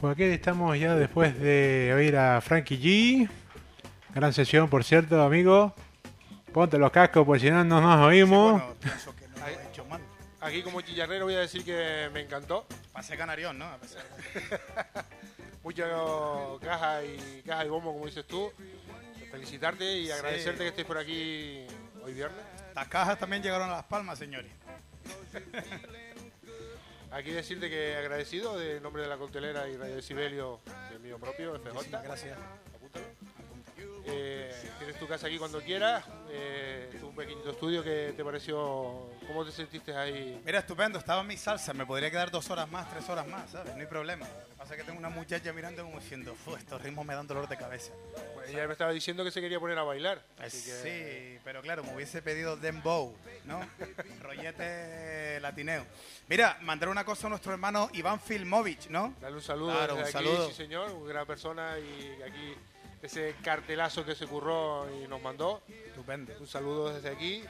Pues aquí estamos ya después de oír a Frankie G. Gran sesión, por cierto, amigo. Ponte los cascos, porque si no, no nos oímos. Bueno, pienso que no lo he hecho mal. Aquí como chillarrero voy a decir que me encantó. Pasé canarión, ¿no? A pesar de- Mucho caja y caja y bombo, como dices tú. Felicitarte y agradecerte que estés por aquí hoy viernes. Las cajas también llegaron a Las Palmas, señores. Aquí decirte que agradecido de nombre de la coctelera y Radio Decibelio, del mío propio, FJ. Gracias. Eh, tienes tu casa aquí cuando quieras. Eh, un pequeñito estudio que te pareció. ¿Cómo te sentiste ahí? Mira, estupendo, estaba en mi salsa, me podría quedar dos horas más, tres horas más, ¿sabes? No hay problema. Lo que pasa es que tengo una muchacha mirando como diciendo, "Fu, estos ritmos me dan dolor de cabeza. Pues ella me estaba diciendo que se quería poner a bailar. Así que, Sí, pero claro, me hubiese pedido Dembow, ¿no? Rollete latineo. Mira, mandar una cosa a nuestro hermano Iván Filmovich, ¿no? Darle un saludo Claro, un aquí, saludo. sí señor, una gran persona y aquí ese cartelazo que se curró y nos mandó. Estupendo. Un saludo desde aquí.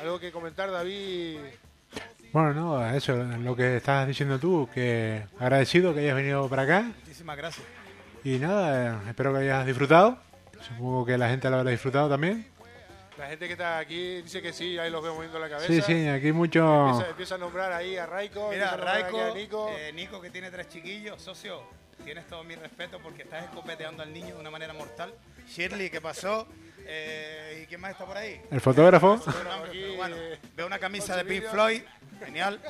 Algo que comentar, David. Bueno, no, eso, lo que estás diciendo tú, que agradecido que hayas venido para acá. Muchísimas gracias. Y nada, espero que hayas disfrutado. Supongo que la gente lo habrá disfrutado también. La gente que está aquí dice que sí, ahí los veo moviendo la cabeza. Sí, sí, aquí mucho... Empieza, empieza a nombrar ahí a Raiko. Mira, a aquí a Nico. eh, Nico que tiene tres chiquillos, socio, tienes todo mi respeto porque estás escopeteando al niño de una manera mortal. Shirley, ¿qué pasó? Eh, ¿Y quién más está por ahí? El fotógrafo. Nombre, pero bueno, veo una camisa de Pink. Floyd, genial.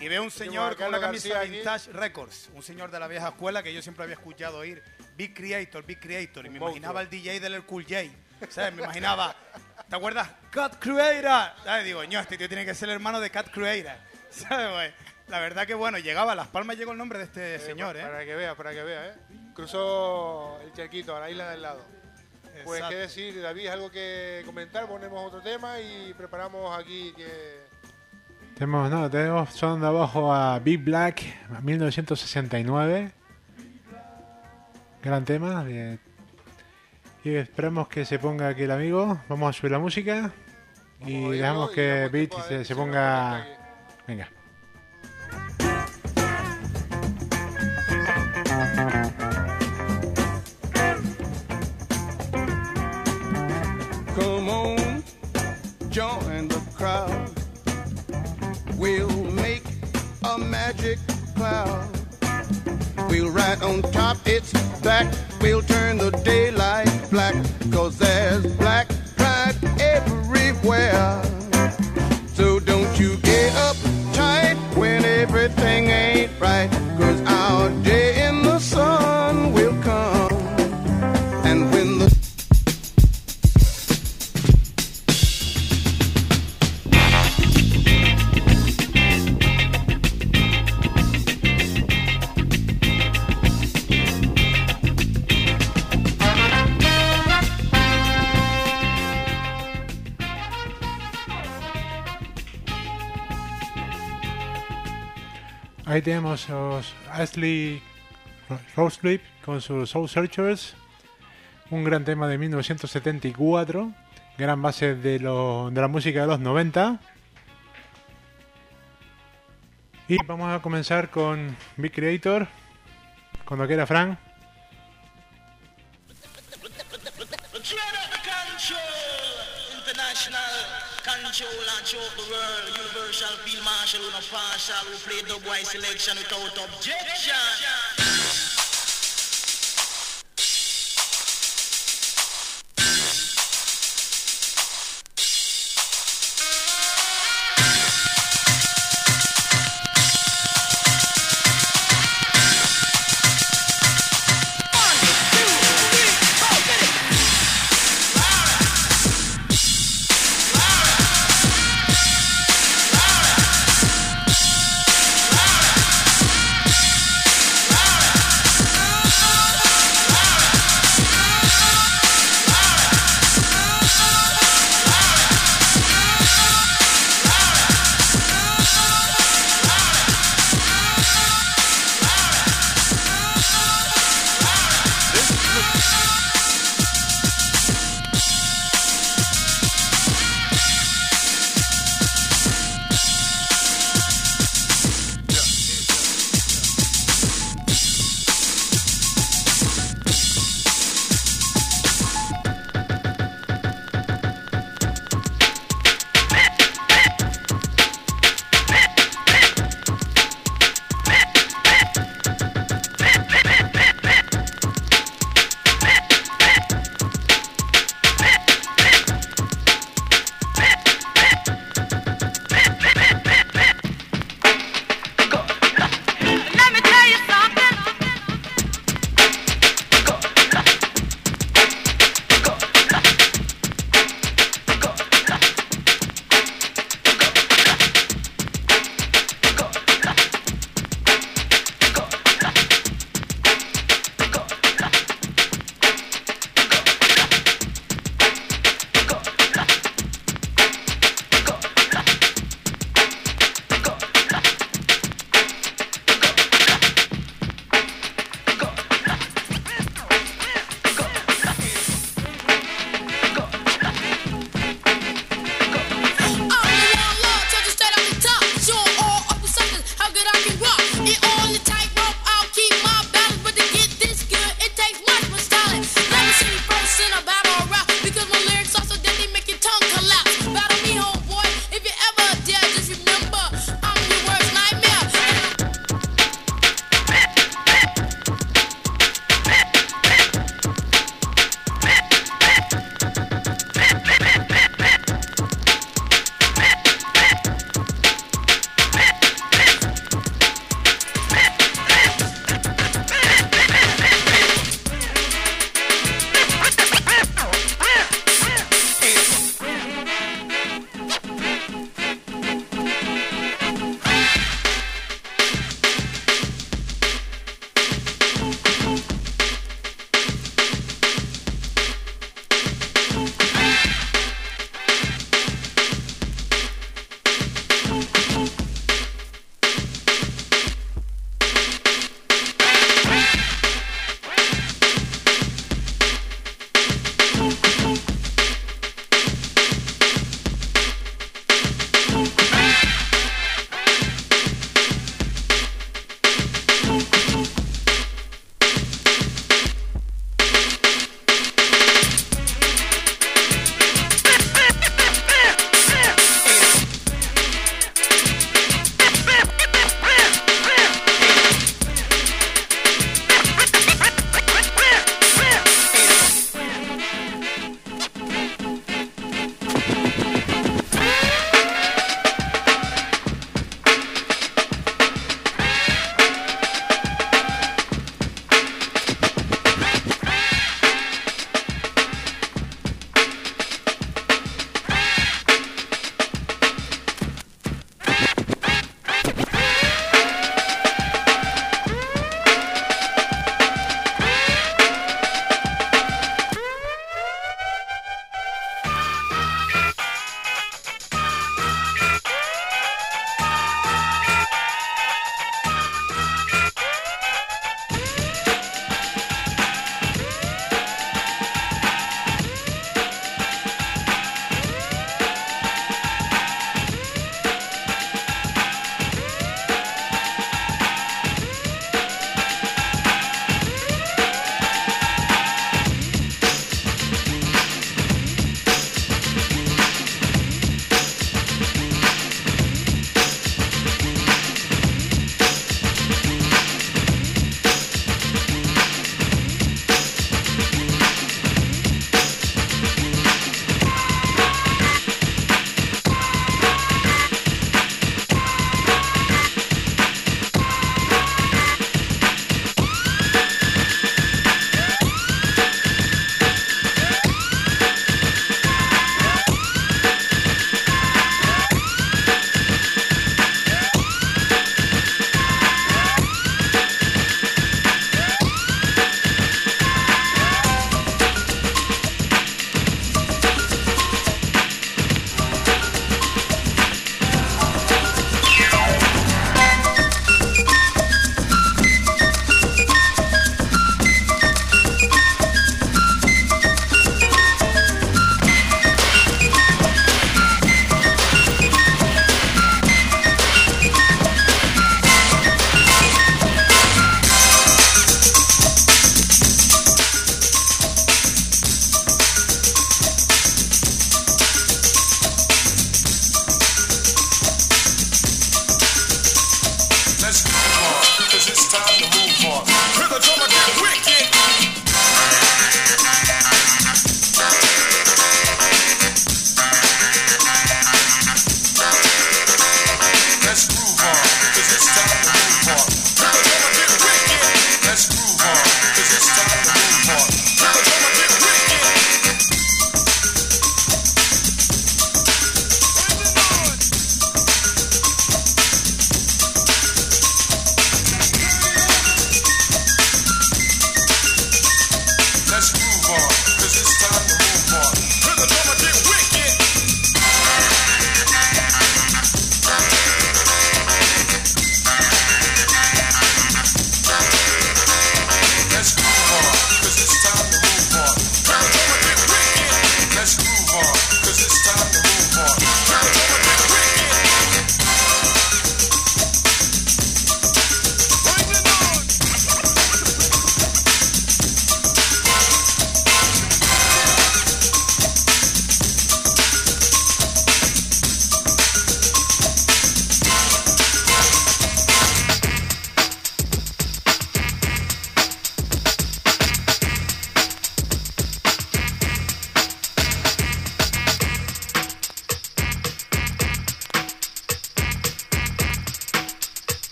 Y veo un señor con una camisa de. Vintage Records, un señor de la vieja escuela que yo siempre había escuchado oír. Big Creator, Big Creator. Y me imaginaba el DJ del Cool J. ¿Sabes? Me imaginaba, ¿te acuerdas? Cat Creator. ¿Sabes? Digo, ño, este tío tiene que ser el hermano de Cat Creator. ¿Sabes, güey? La verdad que bueno, llegaba a Las Palmas llegó el nombre de este señor, ¿eh? Para que vea, para que vea, ¿eh? Cruzó el charquito a la isla del lado. Pues, Exacto. ¿qué decir, David? ¿Algo que comentar? Ponemos otro tema y preparamos aquí que... Tenemos, no, tenemos son de abajo a Big Black, 1969. Gran tema. de- y esperamos que se ponga aquí el amigo. Vamos a subir la música. vamos Y dejamos que Beat se, ponga. Venga. Magic cloud. We'll ride on top, it's black. We'll turn the daylight black. Cause there's black pride everywhere. Tenemos Ashley Roseslip con sus Soul Searchers. Un gran tema de 1974. Gran base de, la música de los 90. Y vamos a comenzar con Big Creator. Cuando quiera, Frank. International control and choke the world. Universal field marshal, no partial, who play dubwise selection without objection.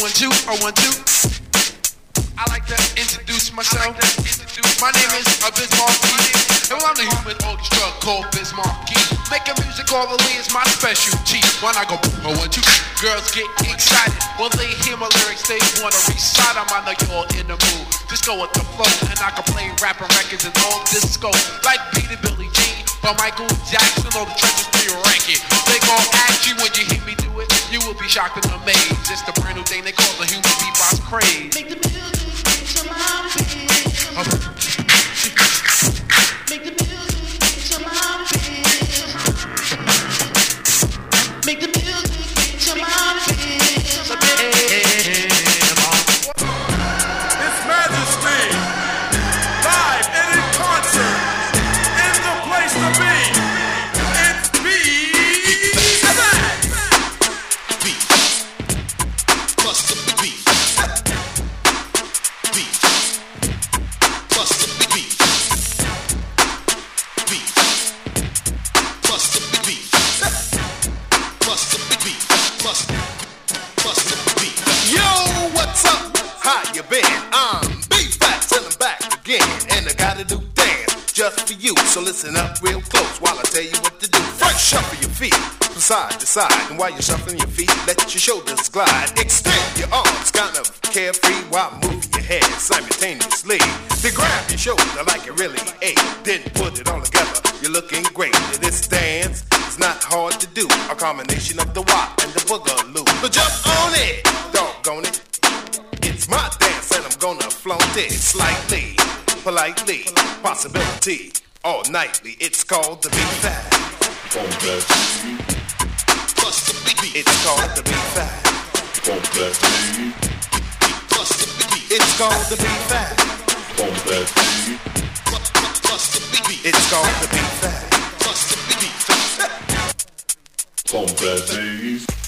One two, oh one two. I like to introduce myself. My name is Biz Marquis, and I'm the human orchestra called Biz Marquis. Making music all the way is my specialty. When I go oh one two, girls get excited when they hear my lyrics. They wanna recite 'em. I know you're in the mood. Just go with the flow, and I can play rapping records and all disco like It Billy Jean. But Michael Jackson or the trenches to your ranking. They gon' ask you when you hear me do it. You will be shocked and amazed praise. listen up real close while I tell you what to do. First, shuffle your feet from side to side, and while you're shuffling your feet, let your shoulders glide. Extend your arms, kind of carefree, while moving your head simultaneously. Then grab your shoulder like it really ache, then put it all together. You're looking great. This dance is not hard to do. A combination of the wop and the boogaloo. So jump on it, doggone it. It's my dance and I'm gonna flaunt it slightly, politely, possibility all nightly. It's called the Big Fat. It's called the Big Fat. It's called the Big Fat. It's called the Big Fat. Bomb that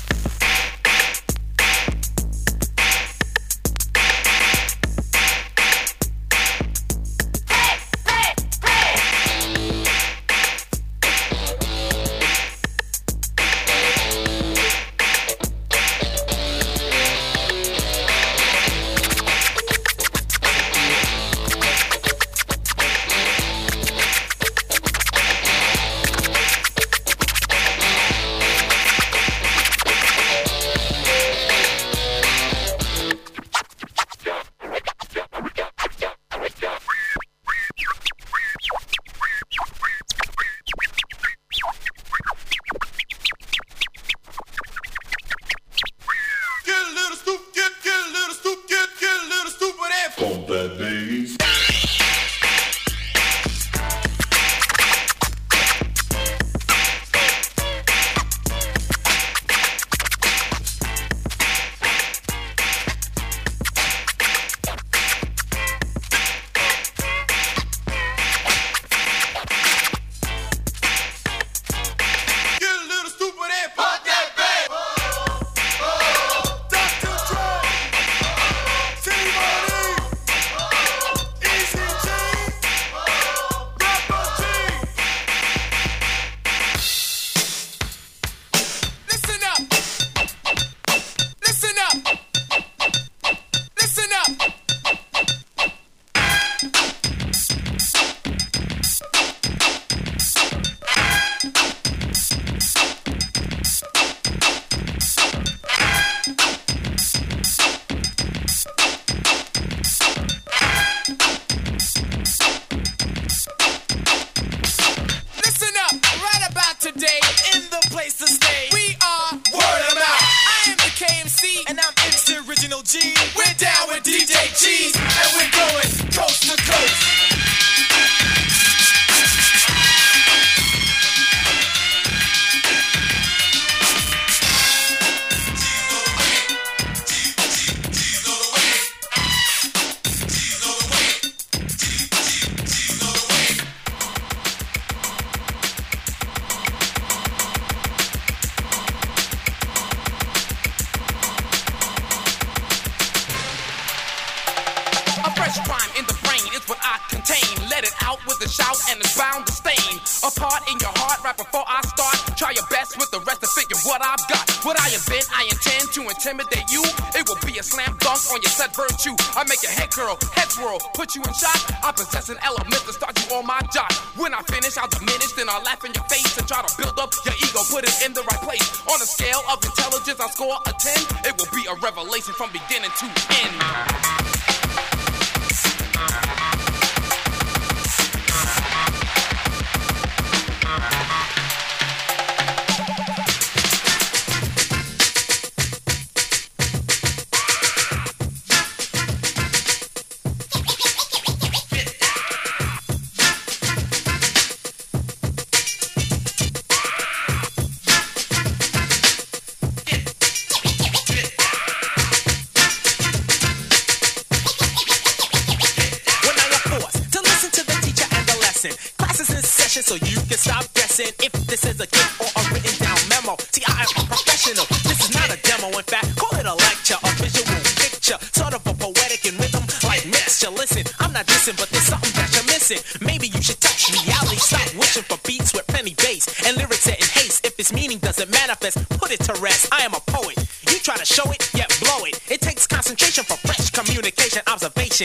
I make your head curl, head swirl, put you in shock. I possess an element to start you on my job. When I finish, I'll diminish, then I'll laugh in your face and try to build up your ego, put it in the right place. On a scale of intelligence, I score a 10. It will be a revelation from beginning to end.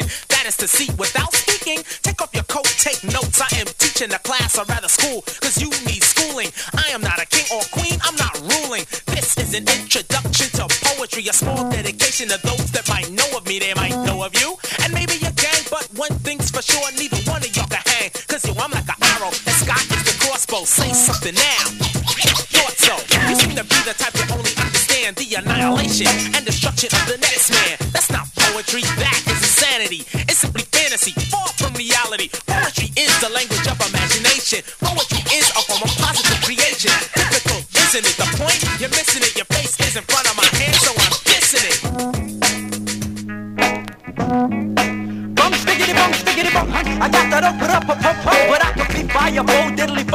That is to see without speaking. Take off your coat, take notes. I am teaching a class, or rather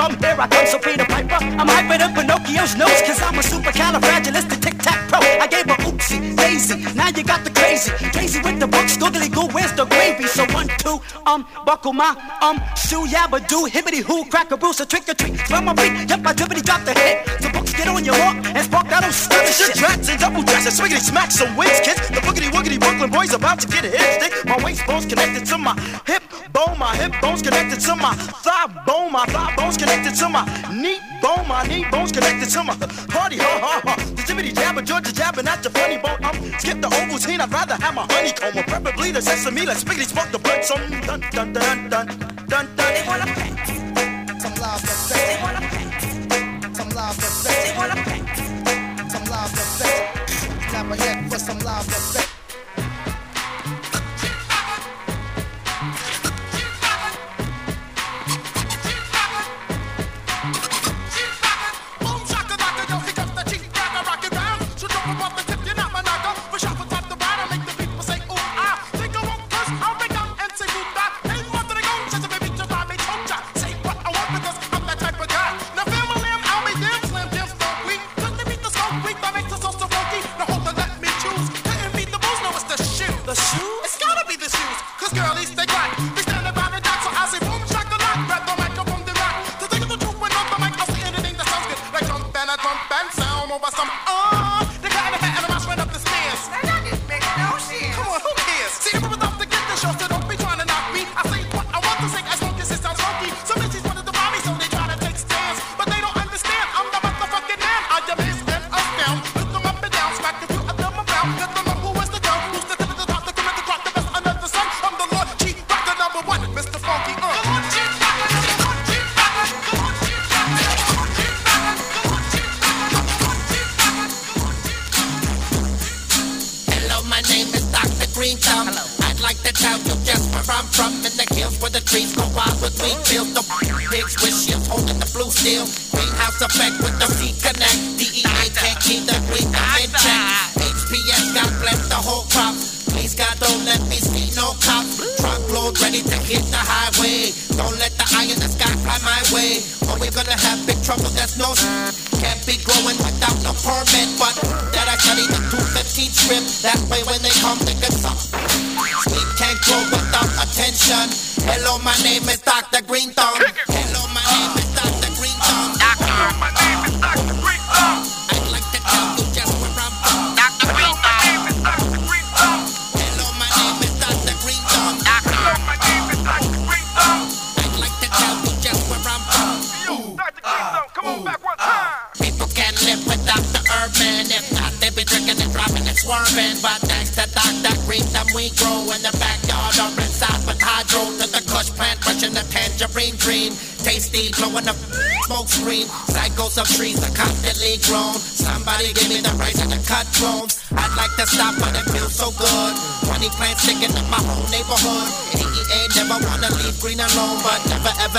come, here I come, so Peter Piper. I'm hyper than Pinocchio's nose, cause I'm a supercalifragilisticexpialidocious. I gave a oopsie, daisy, now you got the crazy. Crazy with the books, googly goo, where's the gravy? So one, two, um, buckle my, um, shoe, yabba do, hibbity hoo, crack a bruise, a trick or treat. From my feet, yep, I dippity drop the hit get on your walk and spark that old Spanish shit. Tracks and double dress and swiggity smacks some wigs. kids. The boogity woogity Brooklyn boys about to get it hit. My waist bone's connected to my hip bone, my hip bone's connected to my thigh bone, my thigh bone's connected to my knee bone, my knee bone's connected to my party, ha ha ha. The jibbity jabber, Georgia jabber, not the funny bone. I'm skip the Ovaltine, I'd rather have my honeycomb, or preferably the sesame, let's spiggity spark the blood. Some dun dun dun dun dun dun. They wanna pet. Some love, they wanna pet live effects. Some live effects. Clap a head for some live effects.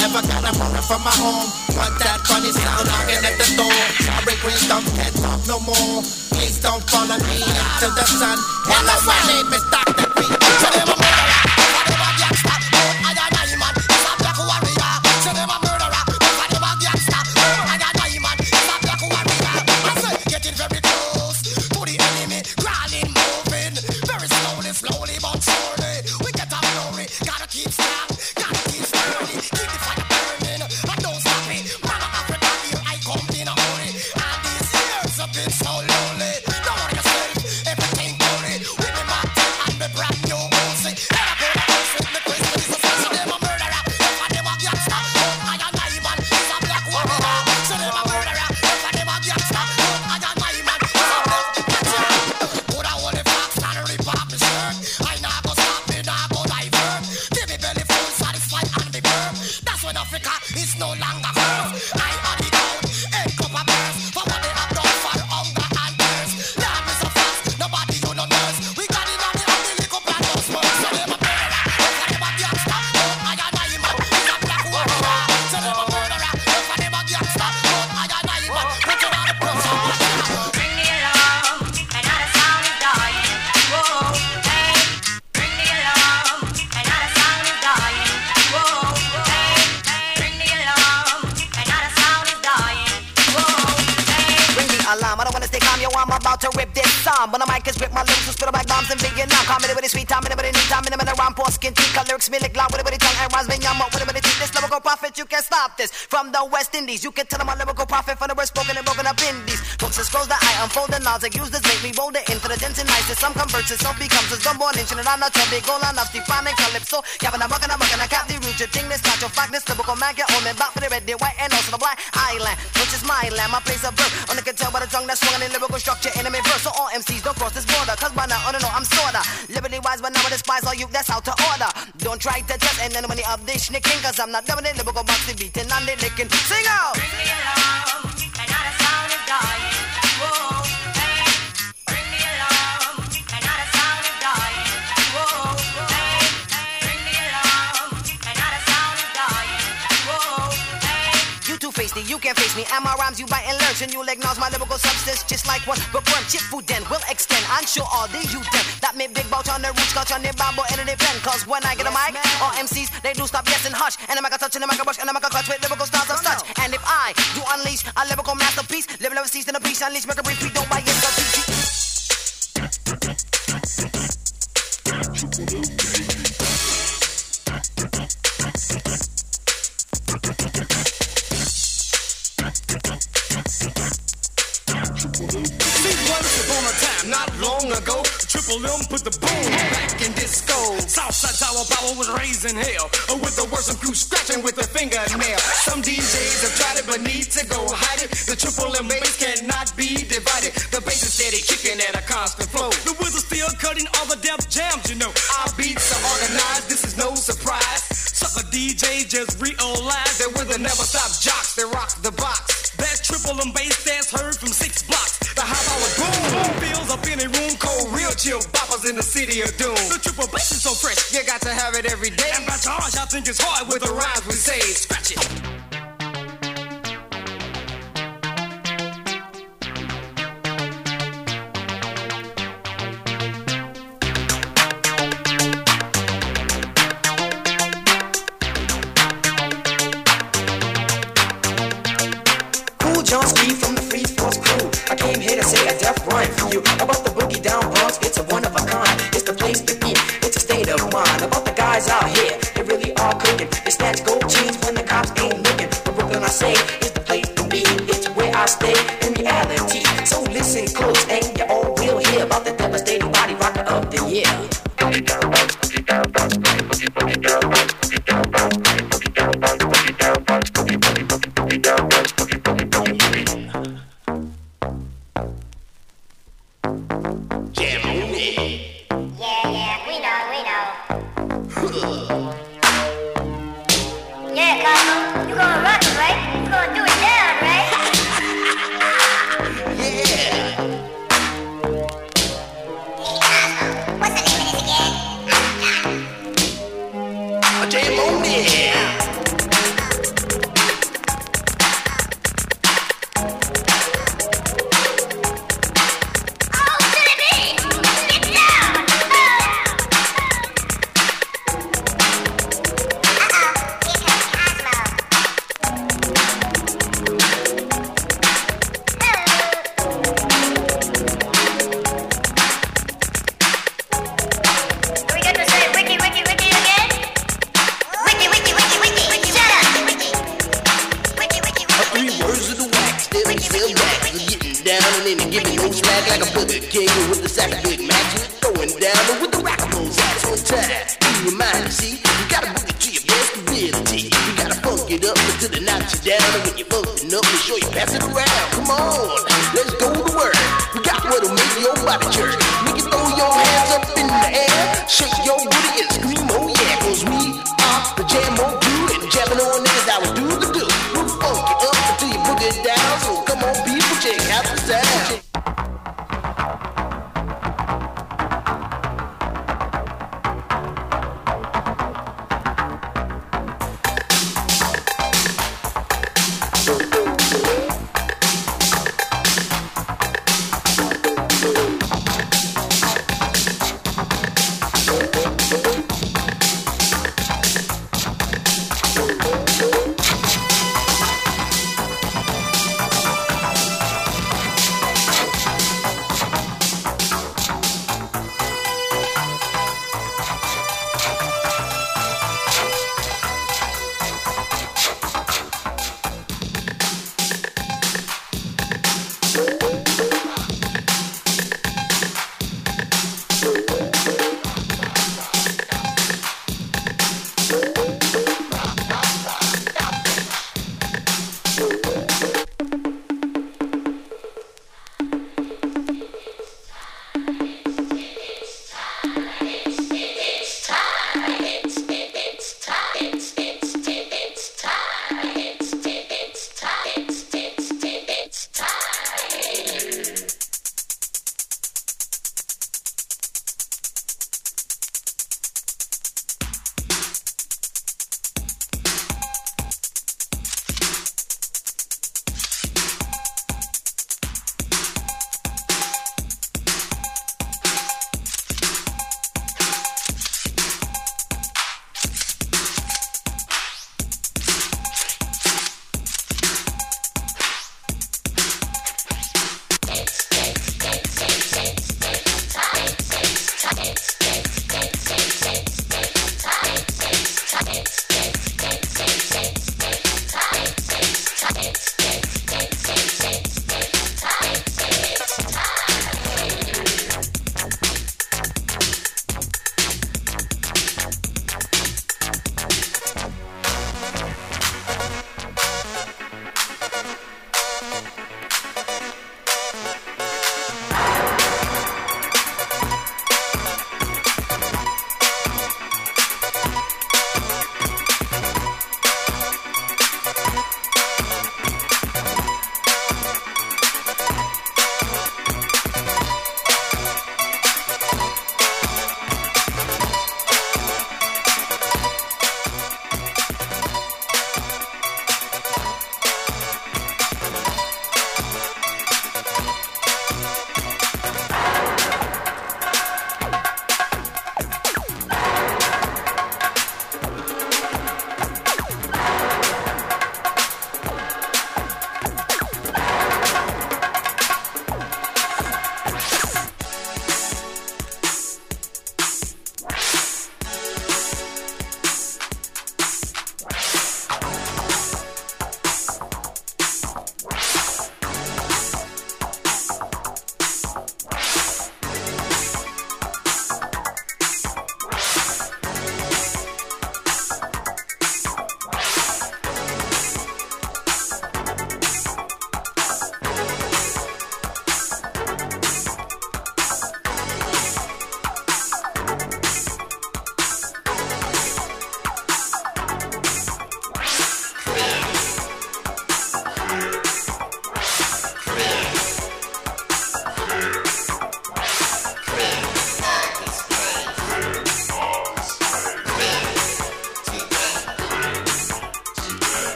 Ever got a horror from my home? But that funny sound knocking at the door? Sorry, please don't get off no more. Please don't follow me into the sun. pushing the king, cause I'm not dominating the book of boxing beating and they licking. Sing out! Bring me along, and not a sound is dying. Whoa. You can't face me, and my rhymes you bite terms, and you'll acknowledge my lyrical substance, just like one. But firm, chip food then will extend. I'm sure all the you then that made big bout on the roots, culture on their Bible, and they pen. Cause when I get a mic, all MCs, they do stop yes and hush. And I'm gonna touch, and I'm gonna brush, and I'm gonna clutch with lyrical stars of such. And if I do unleash a lyrical masterpiece, lyrical season of peace, unleash, make a brief, free. don't buy it, cause power was raising hell. With the words, some crews scratching with a fingernail. Some DJs have tried it but need to go hide it. The triple M bass cannot be divided. The bass is steady kicking at a constant flow. The wizard's still cutting all the depth jams, you know. Our beats are organized, this is no surprise. Sucker DJs just realize that we're the never stop jocks that rock the chill boppers in the city of doom. The triple bass is so fresh, you got to have it every day. And by George, I think it's hard with the rhymes we say. Scratch it.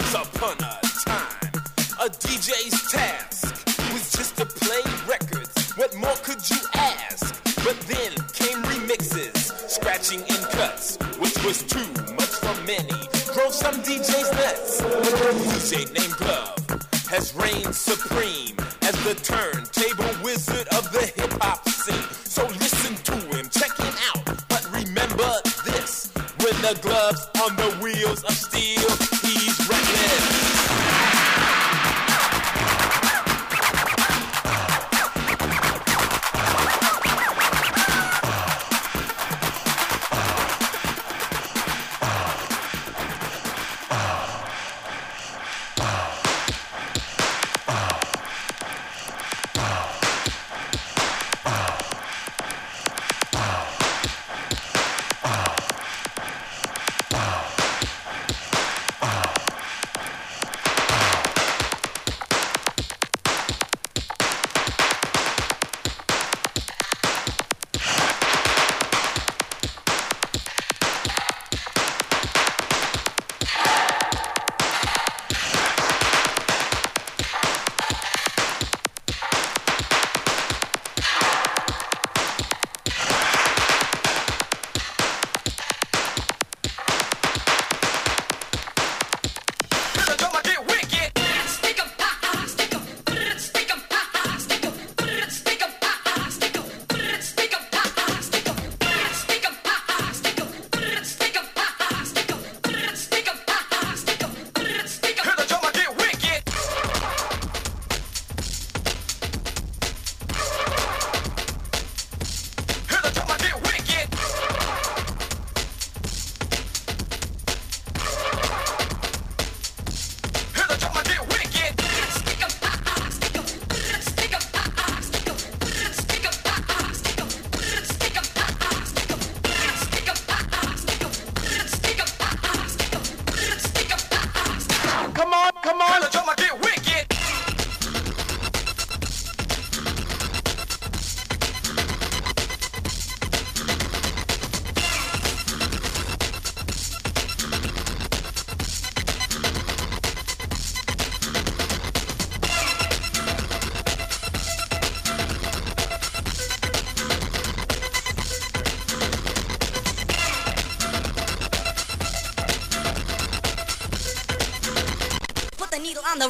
Once upon a time, a DJ's task was just to play records. What more could you ask? But then came remixes, scratching in cuts, which was too much for many. Drove some DJs nuts. A DJ named Glove has reigned supreme as the turntable wizard of the hip hop scene. So listen to him, check him out. But remember this when the gloves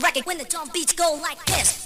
record when the drum beats go like this.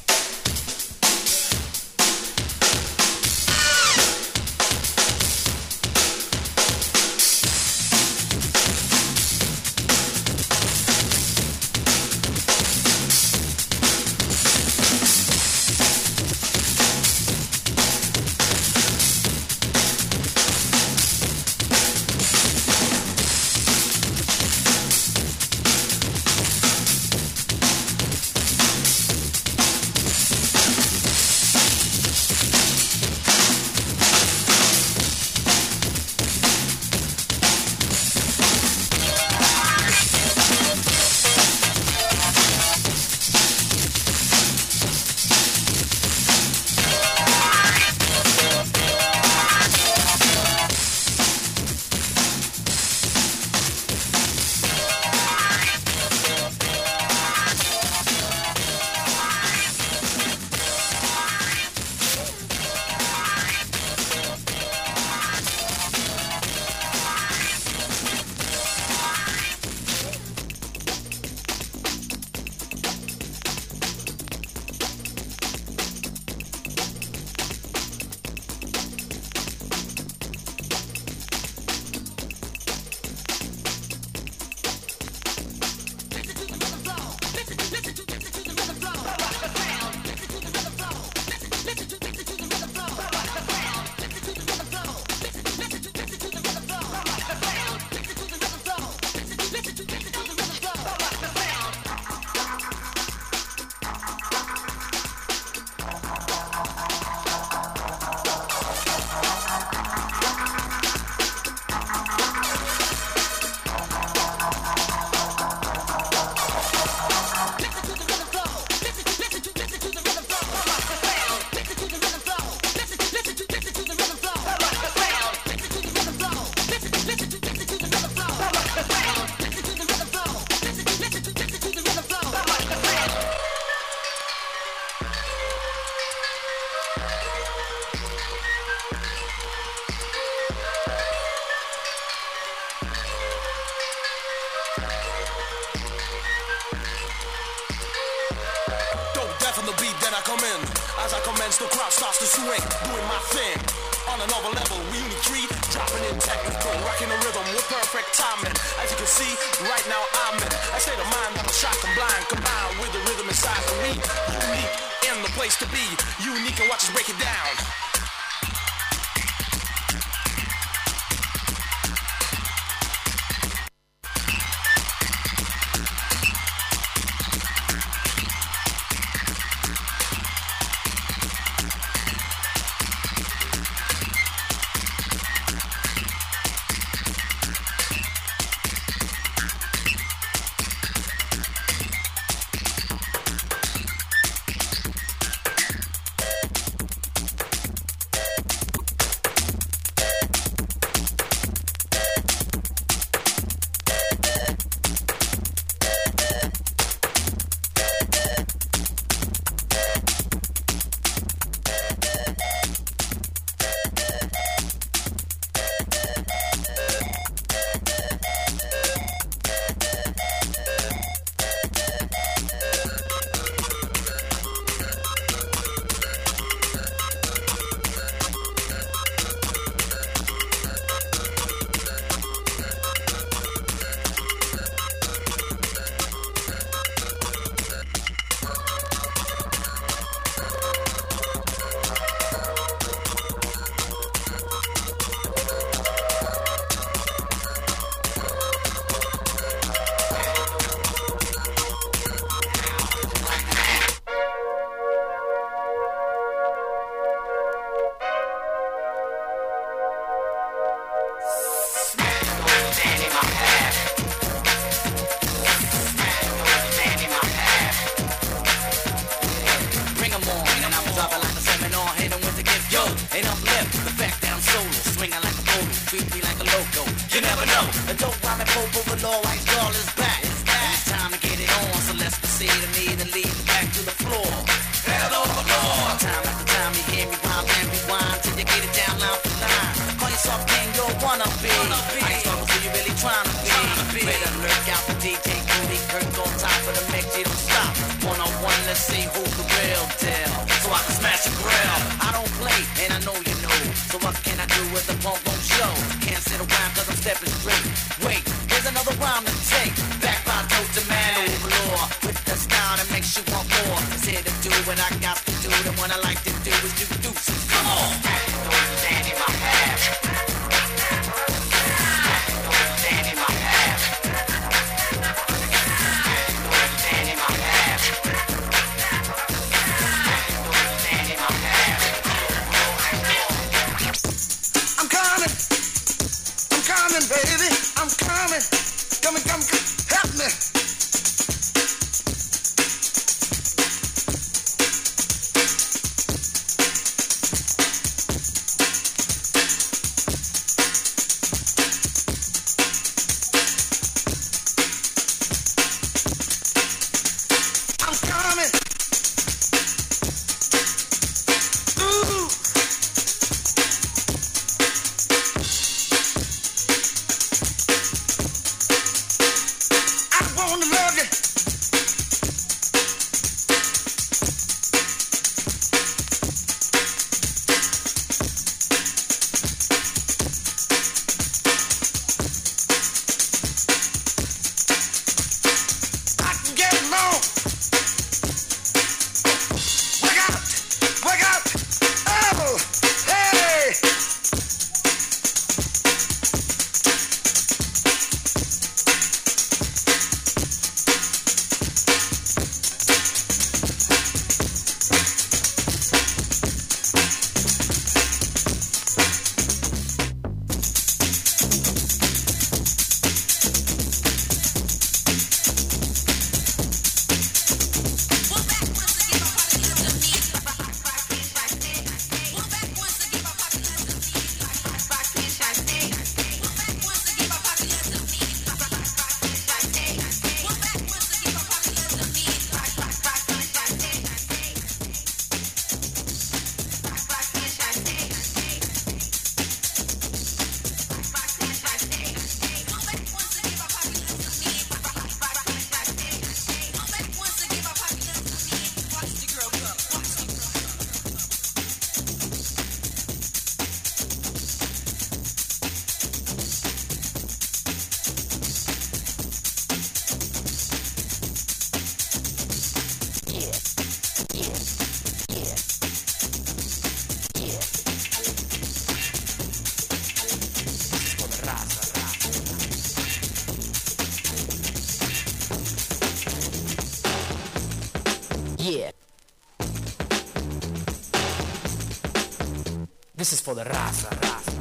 Raza, raza.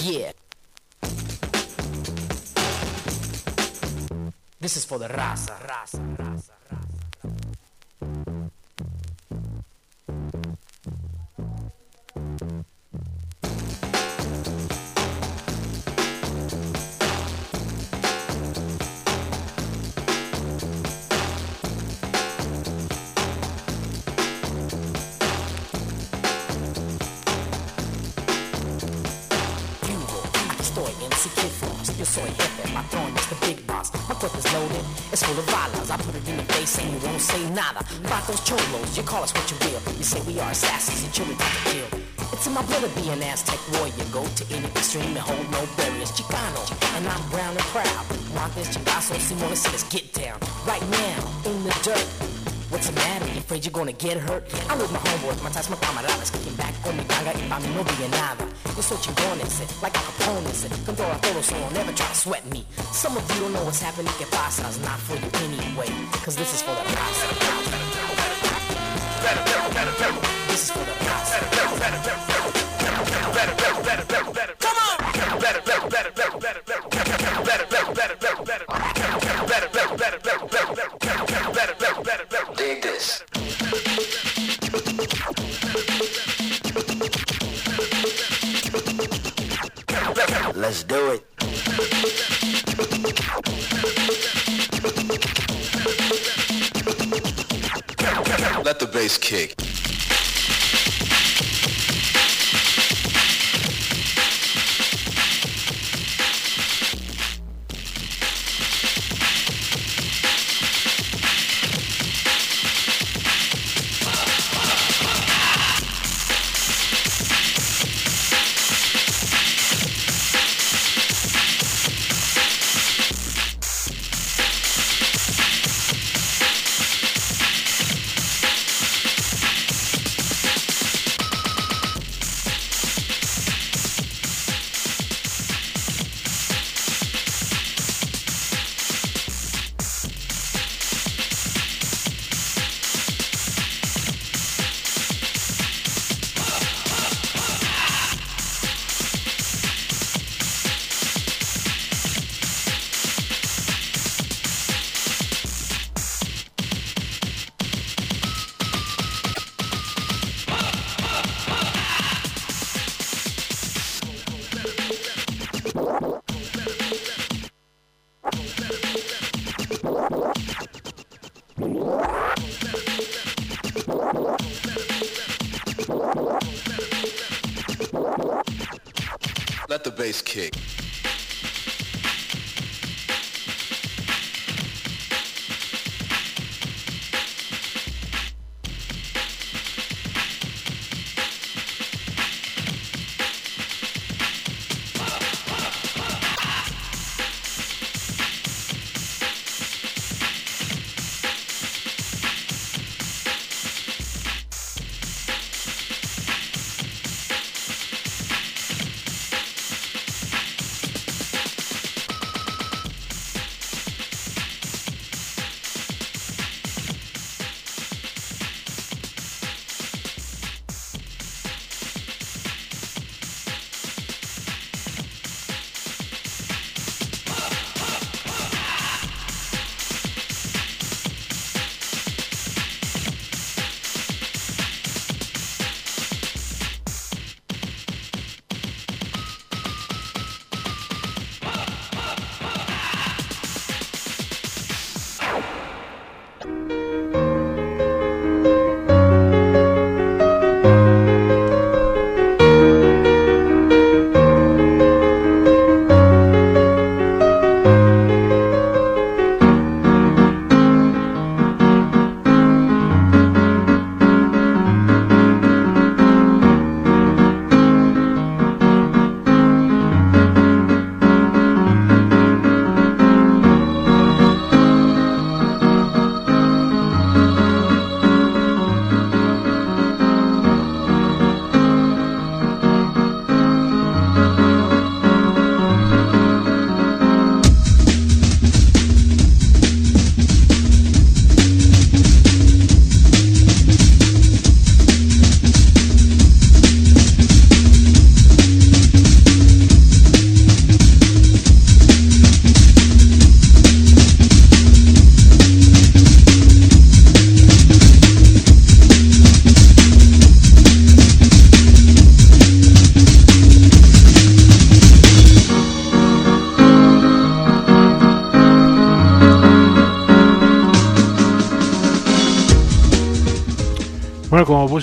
Yeah. This is for the raza, raza. Call us what you will. You say we are assassins and children to kill. It's in my blood to be an Aztec warrior. Go to any extreme and hold no barriers. Chicano, and I'm brown and proud. This chingazo, Simona, so let's get down. Right now, in the dirt. What's the matter? You afraid you're gonna get hurt? I'm with my homeboys, my ties, my camaradas Kicking back con mi ganga y pa' mí no diga nada Yo soy chingón ese, like Al Capone ese Control a todos, so don't ever try to sweat me Some of you don't know what's happening, que pasa It's not for you anyway Cause this is for the raza Dig this. Let's do it. Bass kick. The bass kick.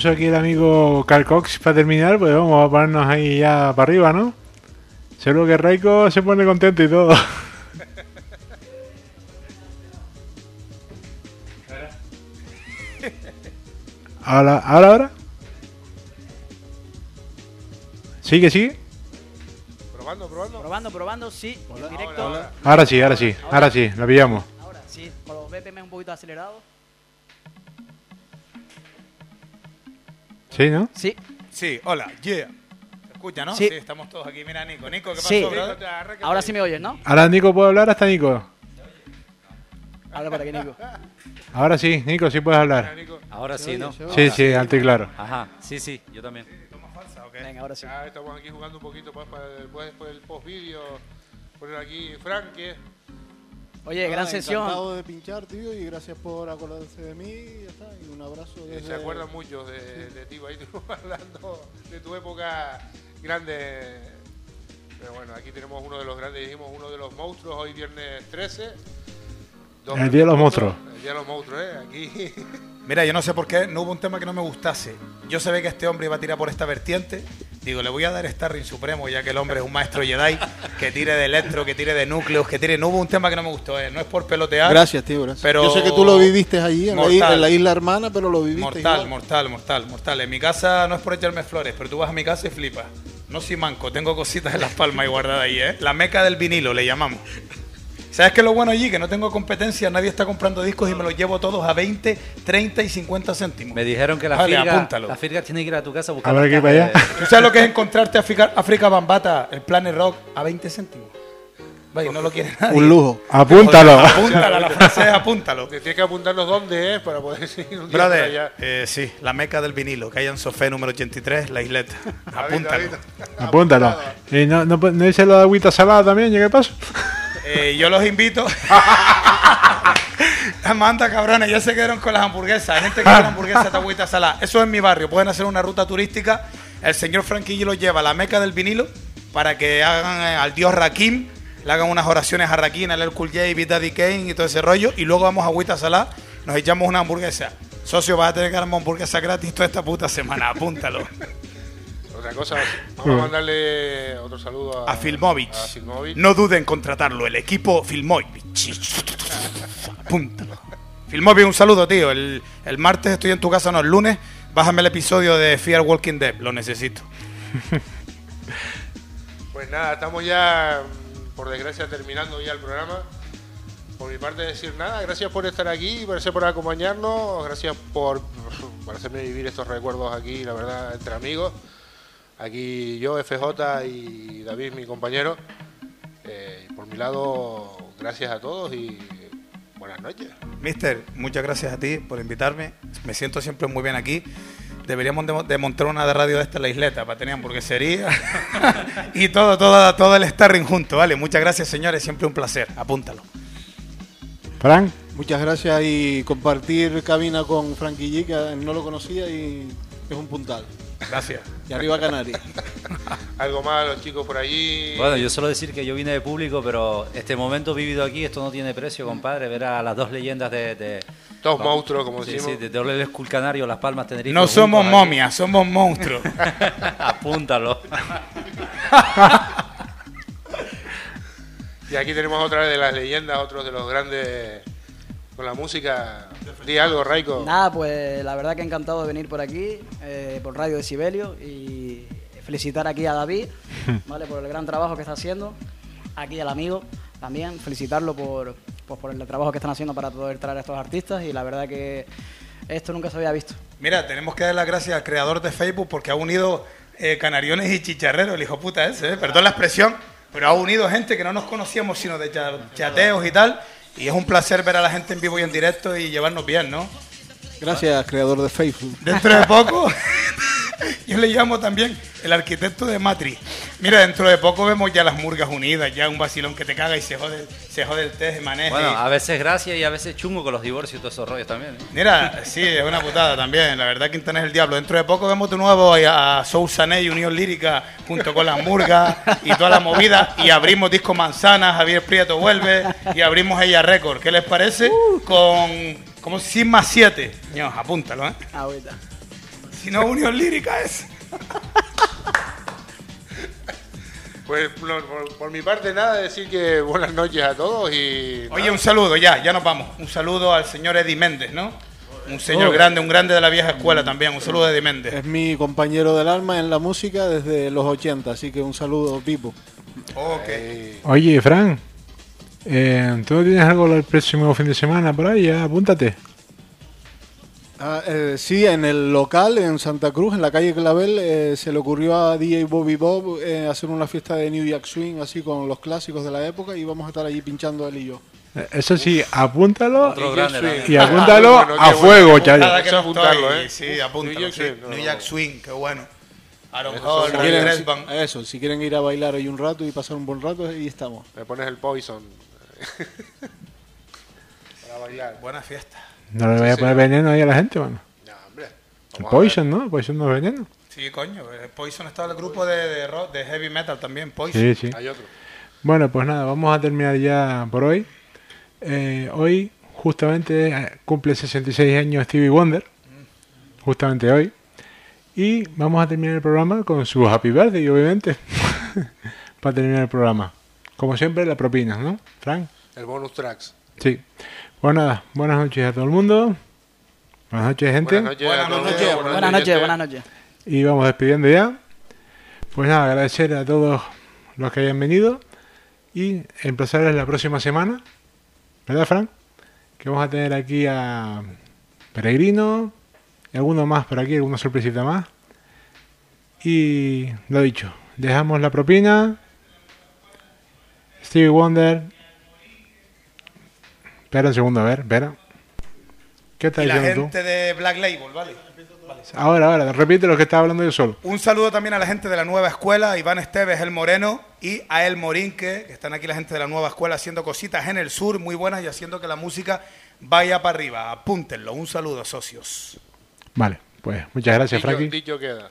Puso aquí el amigo Carl Cox para terminar, pues vamos a ponernos ahí ya para arriba, ¿no? Seguro que Raiko se pone contento y todo. Ahora, ahora, ahora. ¿Sigue, sigue? Probando, probando. Probando, probando, sí. en directo. Ahora sí, ahora sí, ahora sí, lo pillamos. Ahora sí, con los BPM un poquito acelerados. ¿Sí, no? Sí. Sí, hola, yeah. ¿Se escucha, no? Sí. estamos todos aquí. Mira, Nico. Nico, ¿qué pasó, Sí. brother? Ahora sí me oyes, ¿no? Ahora Nico puede hablar hasta Nico. Habla para que Nico. Ahora sí, Nico, sí puedes hablar. Ahora sí, ¿no? Sí, sí, alto y claro. Ajá, sí, sí, yo también. Venga, ahora sí. Ya estamos aquí jugando un poquito para después, después del post vídeo. Poner aquí Frank, Oye, gran sesión. Encantado de pinchar, tío, y gracias por acordarse de mí. Y ya está. Y un abrazo. Desde... se acuerdan muchos de, de ti, ahí tú hablando de tu época grande. Pero bueno, aquí tenemos uno de los grandes, dijimos uno de los monstruos, hoy viernes 13. Dos El Día de los Monstruos. El día de los monstruos, ¿eh? Aquí. Mira, yo no sé por qué no hubo un tema que no me gustase. Yo sabía que este hombre iba a tirar por esta vertiente. Digo, le voy a dar Starring Supremo, ya que el hombre es un maestro Jedi, que tire de electro, que tire de núcleos, que tire. No hubo un tema que no me gustó, eh. no es por pelotear. Gracias, tío, gracias. Pero Yo sé que tú lo viviste allí, en, la, isla, en la isla hermana, pero lo viviste Mortal, igual. mortal, mortal, mortal. En mi casa no es por echarme flores, pero tú vas a mi casa y flipas. No soy manco, tengo cositas en las palmas y guardadas ahí, ¿eh? La meca del vinilo, le llamamos. ¿Sabes qué es lo bueno allí? Que no tengo competencia, nadie está comprando discos y me los llevo todos a 20, 30 y 50 céntimos. Me dijeron que la Vale, firga, apúntalo. la firga tiene que ir a tu casa a buscar las que ir para allá. ¿Tú sabes lo que es encontrarte África, África Bambata, el Planet Rock, a 20 céntimos? Vaya, no lo quiere nadie. Un lujo. Apúntalo. Apúntala, la frase es apúntalo. Te tienes que apuntarnos dónde es para poder seguir un día Brother, allá. eh, sí, la meca del vinilo, que hay en Sofé número 83, la isleta. Apúntalo. Apúntalo. Y no, no, no dice lo de agüita salada también, ¿y qué pasa? Eh, yo los invito. Las manda cabrones, ya se quedaron con las hamburguesas. Hay gente que quiere hamburguesas de agüita salada. Eso es mi barrio. Pueden hacer una ruta turística. El señor Franquillo los lleva a la meca del vinilo para que hagan eh, al dios Rakim, le hagan unas oraciones a Rakim, al El Cool J, Big Daddy Kane y todo ese rollo. Y luego vamos a agüita salada, nos echamos una hamburguesa. Socio, vas a tener que darme hamburguesa gratis toda esta puta semana. Apúntalo. Otra cosa, vamos a mandarle otro saludo a, A Filmovich. a Filmovich. No duden en contratarlo, el equipo Filmovich. Apúntalo. Filmovich, un saludo, tío. El, el martes estoy en tu casa, no, el lunes. Bájame el episodio de Fear Walking Dead, lo necesito. Pues nada, estamos ya, mm, por desgracia, terminando ya el programa. Por mi parte, decir nada. Gracias por estar aquí, gracias por acompañarnos, gracias por, por hacerme vivir estos recuerdos aquí, la verdad, entre amigos. Aquí yo, FJ y David, mi compañero. Eh, por mi lado, gracias a todos y buenas noches. Mister, muchas gracias a ti por invitarme. Me siento siempre muy bien aquí. Deberíamos de, de montar una de radio de esta en la isleta para tener hamburguesería y todo, todo, todo el starring junto, ¿vale? Muchas gracias, señores. Siempre un placer. Apúntalo. Frank. Muchas gracias y compartir cabina con Frankie G, que no lo conocía y es un puntal. Gracias. Y arriba Canarias. Algo más, los chicos por allí. Bueno, yo solo decir que yo vine de público, pero este momento vivido aquí, esto no tiene precio, compadre. Ver a las dos leyendas de. de Dos monstruos, como sí, decimos. Sí, de doble Canario, Las Palmas, Tenerife. No somos aquí. momias, somos monstruos. Apúntalo. Y aquí tenemos otra de las leyendas, otros de los grandes con la música. Di algo, Raiko. Nada, pues la verdad que encantado de venir por aquí, eh, por Radio de Sibelio, y felicitar aquí a David, ¿vale? Por el gran trabajo que está haciendo. Aquí al amigo también, felicitarlo por, pues, por el trabajo que están haciendo para poder traer a estos artistas, y la verdad que esto nunca se había visto. Mira, tenemos que dar las gracias al creador de Facebook porque ha unido eh, canariones y chicharreros, el hijo puta ese, ¿eh? perdón la expresión, pero ha unido gente que no nos conocíamos sino de cha- chateos y tal. Y es un placer ver a la gente en vivo y en directo y llevarnos bien, ¿no? Gracias, creador de Facebook. Dentro de poco, yo le llamo también el arquitecto de Matrix. Mira, dentro de poco vemos ya las murgas unidas, ya un vacilón que te caga y se jode, se jode el test de manejo. Bueno, a veces gracias y a veces chungo con los divorcios y todos esos rollos también. ¿eh? Mira, sí, es una putada también. La verdad que Internet es el diablo. Dentro de poco vemos de nuevo a Soul Sané y Unión Lírica junto con las murgas y toda la movida. Y abrimos Disco Manzana, Javier Prieto vuelve y abrimos Ella Record. ¿Qué les parece? Con como Sigma 7. Ño, apúntalo, ¿eh? Ahorita. Si no, unión lírica es. Pues por, por- por mi parte nada, decir que buenas noches a todos y... Oye, nada. un saludo, ya, ya nos vamos. Un saludo al señor Eddie Méndez, ¿no? Un señor Oh. grande, un grande de la vieja escuela también. Un saludo a Eddie Méndez. Es mi compañero del alma en la música desde los 80, así que un saludo, Pipo. Ok. Oye, Fran, eh, ¿tú no tienes algo el próximo fin de semana por ahí? Ya, apúntate. Ah, eh, sí, en el local en Santa Cruz, en la calle Clavel, eh, se le ocurrió a DJ Bobby Bob eh, hacer una fiesta de New Jack Swing así con los clásicos de la época y vamos a estar allí pinchando él y yo. Eh, Eso sí, apúntalo grande y apúntalo Ah, bueno, a fuego, bueno. Nada que no apuntarlo, ¿eh? Sí, apúntalo. New Jack sí. Swing, no, New no, Jack no. Swing, qué bueno. Aaron Hall, Si quieren, Gresban. eso, si quieren ir a bailar ahí un rato y pasar un buen rato, ahí estamos. Me pones el Poison. Para bailar. Buena fiesta. No le vaya a poner veneno ahí a la gente, bueno. hombre. El Poison, ¿no? Poison no es veneno. Sí, coño. Poison está en el grupo de, de, rock- de heavy metal también, Poison. Sí, sí. Hay otro. Bueno, pues nada, vamos a terminar ya por hoy. Eh, hoy, justamente, eh, cumple 66 años Stevie Wonder. Justamente hoy. Y vamos a terminar el programa con su Happy Birthday, obviamente. Para terminar el programa. Como siempre, la propina, ¿no? Frank. El bonus tracks. Sí. Pues nada, buenas noches a todo el mundo. Buenas noches, gente. Buenas noches. Buenas noches. Buenas noches, buenas noches. Y vamos despidiendo ya. Pues nada, agradecer a todos los que hayan venido y emplazarles la próxima semana, ¿verdad, Frank? Que vamos a tener aquí a Peregrino y alguno más por aquí, alguna sorpresita más. Y lo dicho, dejamos la propina. Stevie Wonder. Espera un segundo, a ver, espera. ¿Qué Y estás la diciendo tú? gente de Black Label, ¿vale? Ahora, ahora, repite lo que estaba hablando yo solo. Un saludo también a la gente de la nueva escuela, Iván Esteves, El Moreno y a El Morinque, que están aquí la gente de la nueva escuela haciendo cositas en el sur muy buenas y haciendo que la música vaya para arriba. Apúntenlo. Un saludo, socios. Vale, pues muchas gracias, Dicho, Frankie. dicho queda.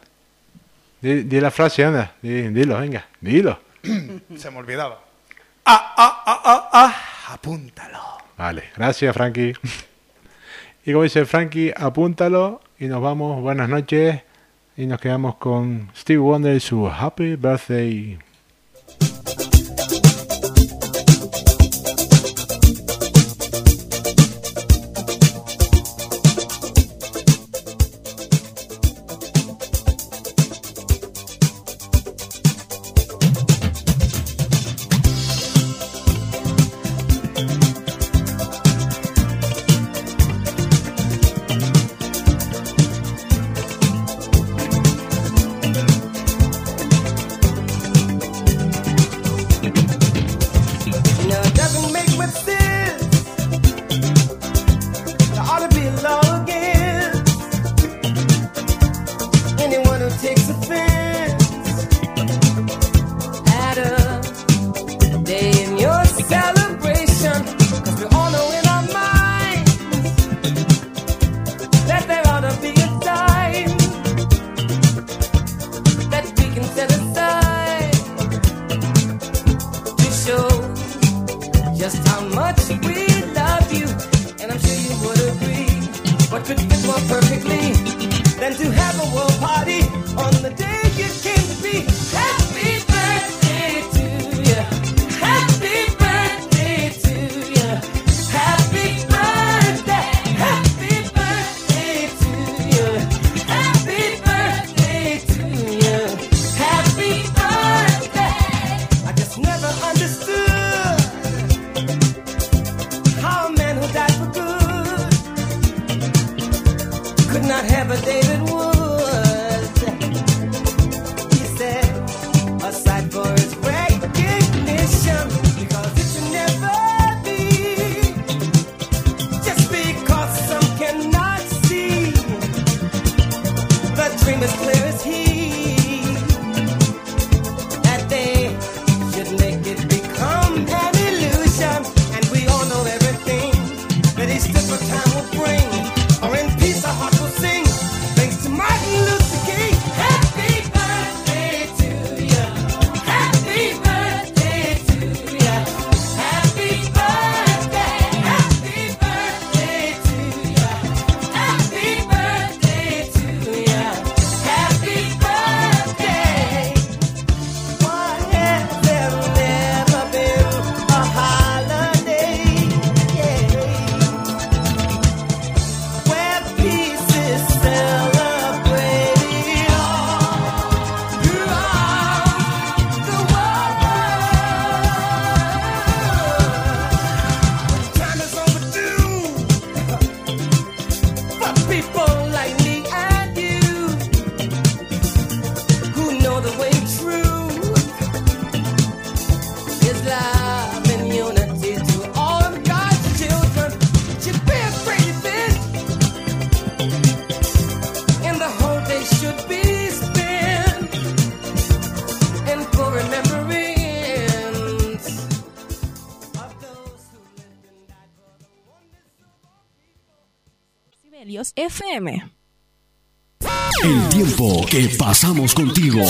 Di, di la frase, anda. Di- dilo, venga, dilo. Se me olvidaba. Ah, ah, ah, ah, ah. Apúntalo. Vale, gracias, Frankie. Y como dice Frankie, apúntalo y nos vamos. Buenas noches. Y nos quedamos con Steve Wonder y su Happy Birthday. David Wood. FM. El tiempo que pasamos contigo.